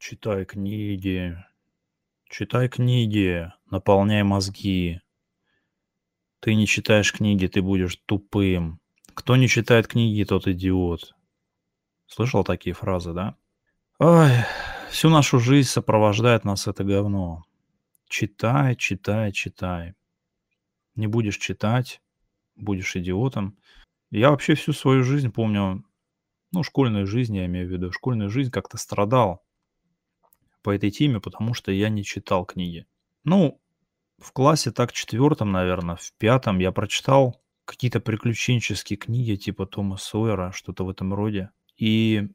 Читай книги. Читай книги, наполняй мозги. Ты не читаешь книги, ты будешь тупым. Кто не читает книги, тот идиот. Слышал такие фразы, да? Ой, всю нашу жизнь сопровождает нас это говно. Читай, читай, читай. Не будешь читать, будешь идиотом. Я вообще всю свою жизнь помню, ну, школьную жизнь, я имею в виду, школьную жизнь как-то страдал по этой теме, потому что я не читал книги. Ну, в классе так четвертом, наверное, в пятом я прочитал какие-то приключенческие книги типа Тома Сойера, что-то в этом роде. И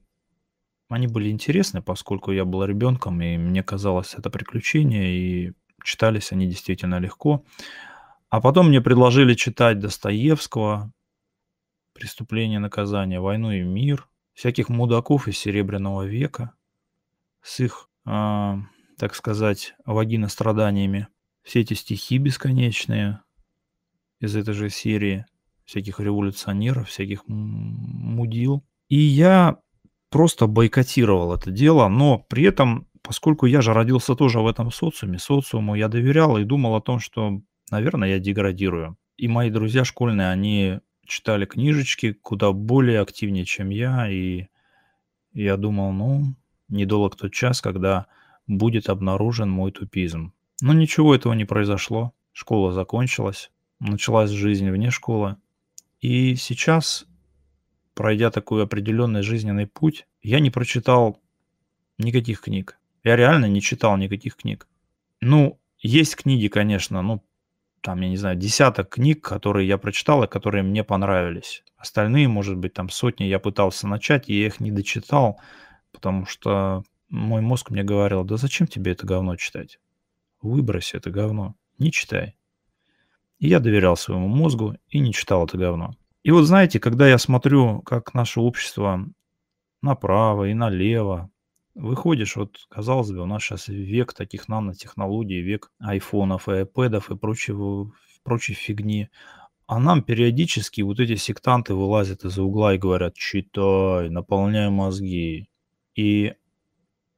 они были интересны, поскольку я был ребенком, и мне казалось это приключение, и читались они действительно легко. А потом мне предложили читать Достоевского, «Преступление наказание», «Войну и мир», всяких мудаков из Серебряного века с их, э, так сказать, вагиностраданиями. Все эти стихи бесконечные из этой же серии, всяких революционеров, всяких мудил. И я просто бойкотировал это дело, но при этом, поскольку я же родился тоже в этом социуме, социуму я доверял и думал о том, что, наверное, я деградирую. И мои друзья школьные, они читали книжечки куда более активнее, чем я, и я думал, ну, недолг тот час, когда будет обнаружен мой тупизм. Но ничего этого не произошло. Школа закончилась, началась жизнь вне школы. И сейчас, пройдя такой определенный жизненный путь, я не прочитал никаких книг. Я реально не читал никаких книг. Ну, есть книги, конечно, ну, там, я не знаю, десяток книг, которые я прочитал и которые мне понравились. Остальные, может быть, там сотни я пытался начать, и я их не дочитал, потому что мой мозг мне говорил, да зачем тебе это говно читать? Выбрось это говно, не читай. И я доверял своему мозгу и не читал это говно. И вот знаете, когда я смотрю, как наше общество направо и налево Выходишь, вот, казалось бы, у нас сейчас век таких нанотехнологий, век айфонов и айпэдов и прочего, прочей фигни. А нам периодически вот эти сектанты вылазят из-за угла и говорят, читай, наполняй мозги. И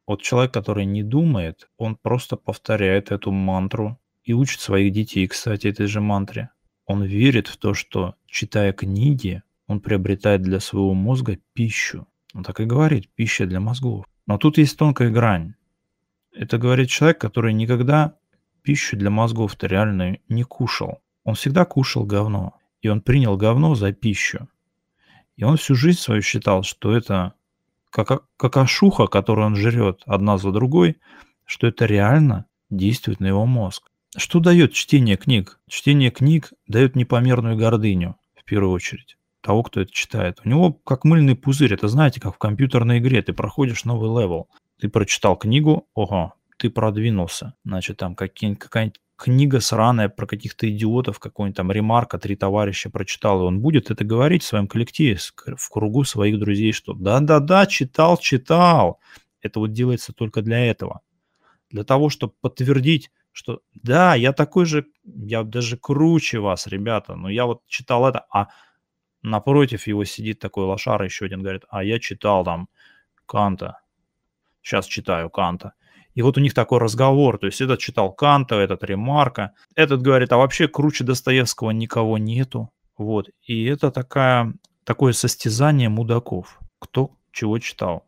вот человек, который не думает, он просто повторяет эту мантру и учит своих детей, кстати, этой же мантре. Он верит в то, что, читая книги, он приобретает для своего мозга пищу. Он так и говорит, пища для мозгов. Но тут есть тонкая грань. Это говорит человек, который никогда пищу для мозгов-то реально не кушал. Он всегда кушал говно. И он принял говно за пищу. И он всю жизнь свою считал, что это как, какашуха, которую он жрет одна за другой, что это реально действует на его мозг. Что дает чтение книг? Чтение книг дает непомерную гордыню, в первую очередь того, кто это читает. У него как мыльный пузырь. Это знаете, как в компьютерной игре. Ты проходишь новый level. Ты прочитал книгу, ого, ты продвинулся. Значит, там какая-нибудь книга сраная про каких-то идиотов, какой-нибудь там ремарка, три товарища прочитал, и он будет это говорить в своем коллективе, в кругу своих друзей, что да-да-да, читал, читал. Это вот делается только для этого. Для того, чтобы подтвердить, что да, я такой же, я даже круче вас, ребята, но я вот читал это, а Напротив его сидит такой лошара, еще один говорит, а я читал там Канта, сейчас читаю Канта. И вот у них такой разговор, то есть этот читал Канта, этот Ремарка, этот говорит, а вообще круче Достоевского никого нету. Вот, и это такая, такое состязание мудаков, кто чего читал.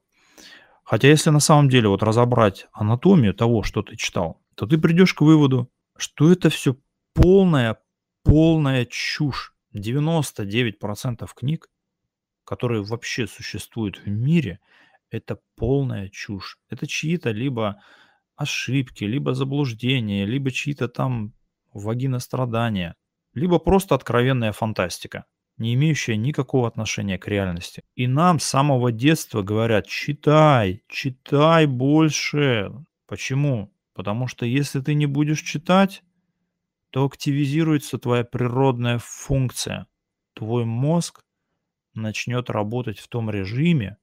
Хотя если на самом деле вот разобрать анатомию того, что ты читал, то ты придешь к выводу, что это все полная, полная чушь. 99% книг, которые вообще существуют в мире, это полная чушь. Это чьи-то либо ошибки, либо заблуждения, либо чьи-то там вагинострадания, либо просто откровенная фантастика, не имеющая никакого отношения к реальности. И нам с самого детства говорят, читай, читай больше. Почему? Потому что если ты не будешь читать, то активизируется твоя природная функция. Твой мозг начнет работать в том режиме,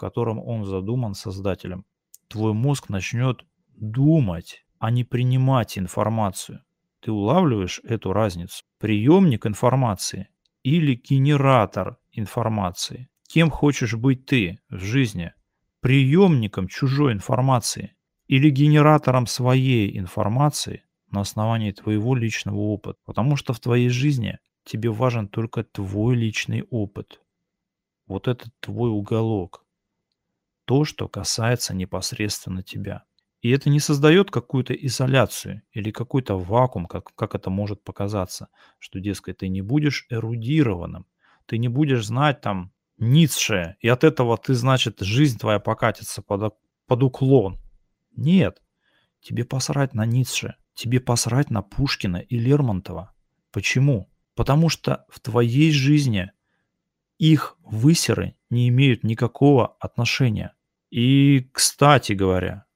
котором он задуман создателем. Твой мозг начнет думать, а не принимать информацию. Ты улавливаешь эту разницу? Приемник информации или генератор информации? Кем хочешь быть ты в жизни? приемником чужой информации или генератором своей информации на основании твоего личного опыта. Потому что в твоей жизни тебе важен только твой личный опыт. Вот этот твой уголок. То, что касается непосредственно тебя. И это не создает какую-то изоляцию или какой-то вакуум, как, как это может показаться, что, дескать, ты не будешь эрудированным, ты не будешь знать там Ницше, и от этого ты, значит, жизнь твоя покатится под, под уклон. Нет, тебе посрать на Ницше, тебе посрать на Пушкина и Лермонтова. Почему? Потому что в твоей жизни их высеры не имеют никакого отношения. И, кстати говоря,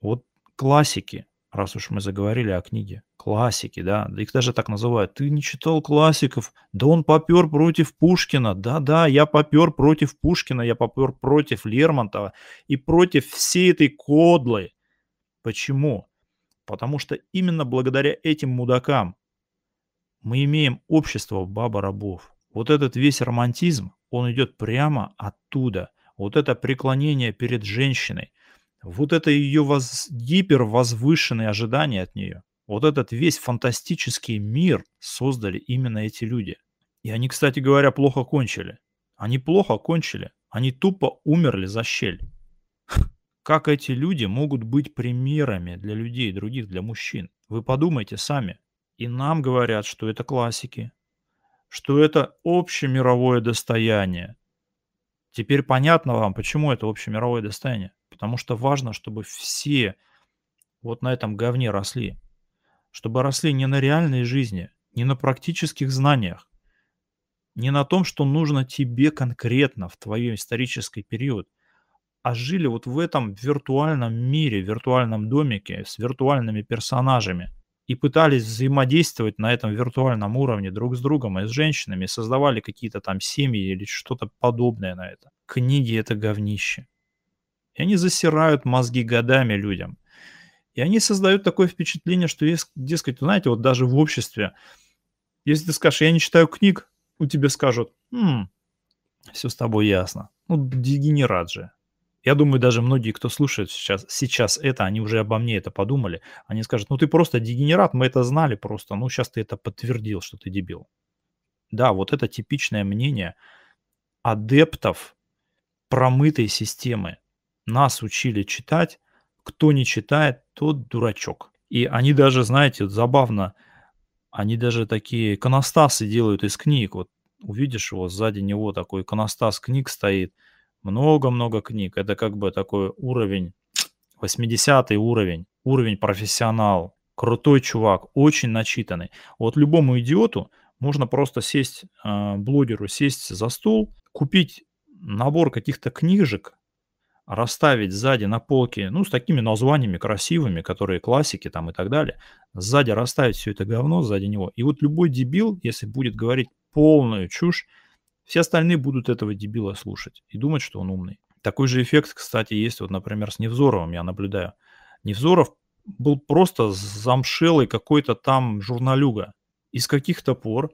вот классики, раз уж мы заговорили о книге, классики, да, их даже так называют. Ты не читал классиков? Да он попер против Пушкина. Да-да, я попер против Пушкина, я попер против Лермонтова и против всей этой кодлы. Почему? Потому что именно благодаря этим мудакам мы имеем общество баба-рабов. Вот этот весь романтизм, он идет прямо оттуда. Вот это преклонение перед женщиной, вот это ее воз... гипервозвышенные ожидания от нее, вот этот весь фантастический мир создали именно эти люди. И они, кстати говоря, плохо кончили. Они плохо кончили. Они тупо умерли за щель. Как эти люди могут быть примерами для людей других, для мужчин? Вы подумайте сами. И нам говорят, что это классики, что это общемировое достояние. Теперь понятно вам, почему это общемировое достояние. Потому что важно, чтобы все вот на этом говне росли. Чтобы росли не на реальной жизни, не на практических знаниях, не на том, что нужно тебе конкретно в твоем исторический период, а жили вот в этом виртуальном мире, виртуальном домике с виртуальными персонажами и пытались взаимодействовать на этом виртуальном уровне друг с другом и с женщинами, создавали какие-то там семьи или что-то подобное на это. Книги — это говнище. И они засирают мозги годами людям. И они создают такое впечатление, что, есть, дескать, знаете, вот даже в обществе, если ты скажешь, я не читаю книг, у тебя скажут, хм, все с тобой ясно. Ну, дегенерат же. Я думаю, даже многие, кто слушает сейчас, сейчас это, они уже обо мне это подумали. Они скажут, ну ты просто дегенерат, мы это знали просто, ну сейчас ты это подтвердил, что ты дебил. Да, вот это типичное мнение адептов промытой системы нас учили читать, кто не читает, тот дурачок. И они даже, знаете, забавно, они даже такие иконостасы делают из книг. Вот увидишь его, сзади него такой иконостас книг стоит, много-много книг. Это как бы такой уровень, 80 уровень, уровень профессионал, крутой чувак, очень начитанный. Вот любому идиоту можно просто сесть, э, блогеру сесть за стол, купить набор каких-то книжек, расставить сзади на полке, ну, с такими названиями красивыми, которые классики там и так далее, сзади расставить все это говно сзади него. И вот любой дебил, если будет говорить полную чушь, все остальные будут этого дебила слушать и думать, что он умный. Такой же эффект, кстати, есть вот, например, с Невзоровым, я наблюдаю. Невзоров был просто замшелый какой-то там журналюга. Из каких-то пор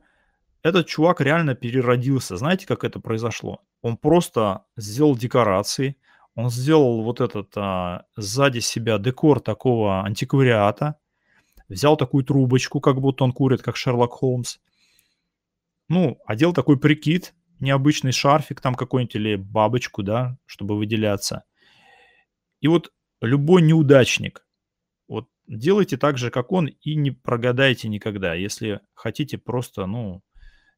этот чувак реально переродился. Знаете, как это произошло? Он просто сделал декорации, он сделал вот этот а, сзади себя декор такого антиквариата, взял такую трубочку, как будто он курит, как Шерлок Холмс. Ну, одел такой прикид, необычный шарфик там какой-нибудь или бабочку, да, чтобы выделяться. И вот любой неудачник, вот делайте так же, как он, и не прогадайте никогда. Если хотите просто, ну,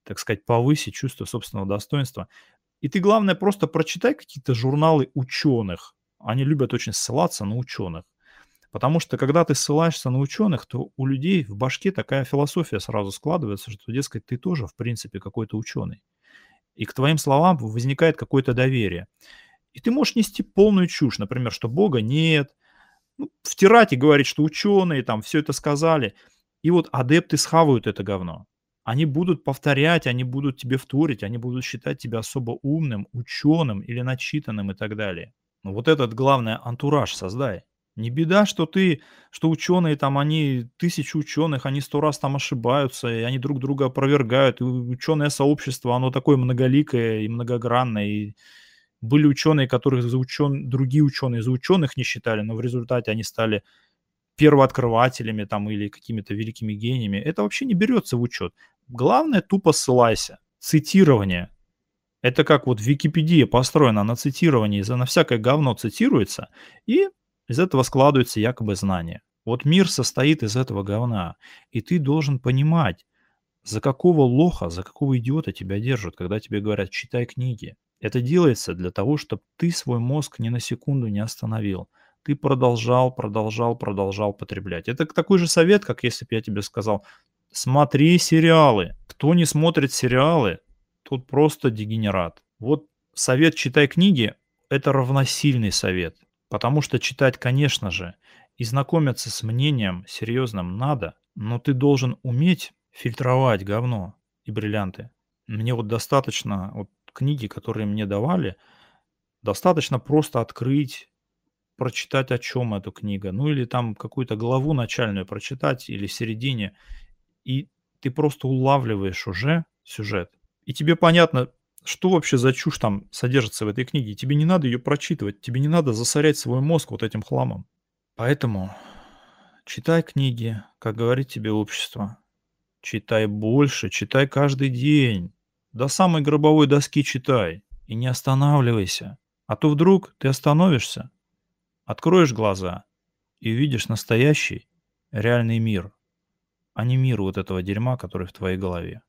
так сказать, повысить чувство собственного достоинства, и ты, главное, просто прочитай какие-то журналы ученых. Они любят очень ссылаться на ученых. Потому что, когда ты ссылаешься на ученых, то у людей в башке такая философия сразу складывается, что, дескать, ты тоже, в принципе, какой-то ученый. И к твоим словам возникает какое-то доверие. И ты можешь нести полную чушь, например, что Бога нет, ну, втирать и говорить, что ученые там все это сказали. И вот адепты схавают это говно. Они будут повторять, они будут тебе вторить, они будут считать тебя особо умным, ученым или начитанным и так далее. Но вот этот, главное, антураж создай. Не беда, что ты, что ученые там, они, тысячи ученых, они сто раз там ошибаются, и они друг друга опровергают. И ученое сообщество, оно такое многоликое и многогранное, и Были ученые, которых за учен... другие ученые за ученых не считали, но в результате они стали первооткрывателями там или какими-то великими гениями. Это вообще не берется в учет. Главное, тупо ссылайся. Цитирование. Это как вот Википедия построена на цитировании, за на всякое говно цитируется, и из этого складываются якобы знания. Вот мир состоит из этого говна, и ты должен понимать, за какого лоха, за какого идиота тебя держат, когда тебе говорят «читай книги». Это делается для того, чтобы ты свой мозг ни на секунду не остановил. Ты продолжал, продолжал, продолжал потреблять. Это такой же совет, как если бы я тебе сказал «смотри сериалы». Кто не смотрит сериалы, тот просто дегенерат. Вот совет «читай книги» – это равносильный совет. Потому что читать, конечно же, и знакомиться с мнением серьезным надо, но ты должен уметь фильтровать говно и бриллианты. Мне вот достаточно вот книги, которые мне давали, достаточно просто открыть, прочитать, о чем эта книга, ну или там какую-то главу начальную прочитать или в середине, и ты просто улавливаешь уже сюжет. И тебе понятно, что вообще за чушь там содержится в этой книге. Тебе не надо ее прочитывать, тебе не надо засорять свой мозг вот этим хламом. Поэтому читай книги, как говорит тебе общество. Читай больше, читай каждый день. До самой гробовой доски читай. И не останавливайся. А то вдруг ты остановишься, откроешь глаза и увидишь настоящий, реальный мир, а не мир вот этого дерьма, который в твоей голове.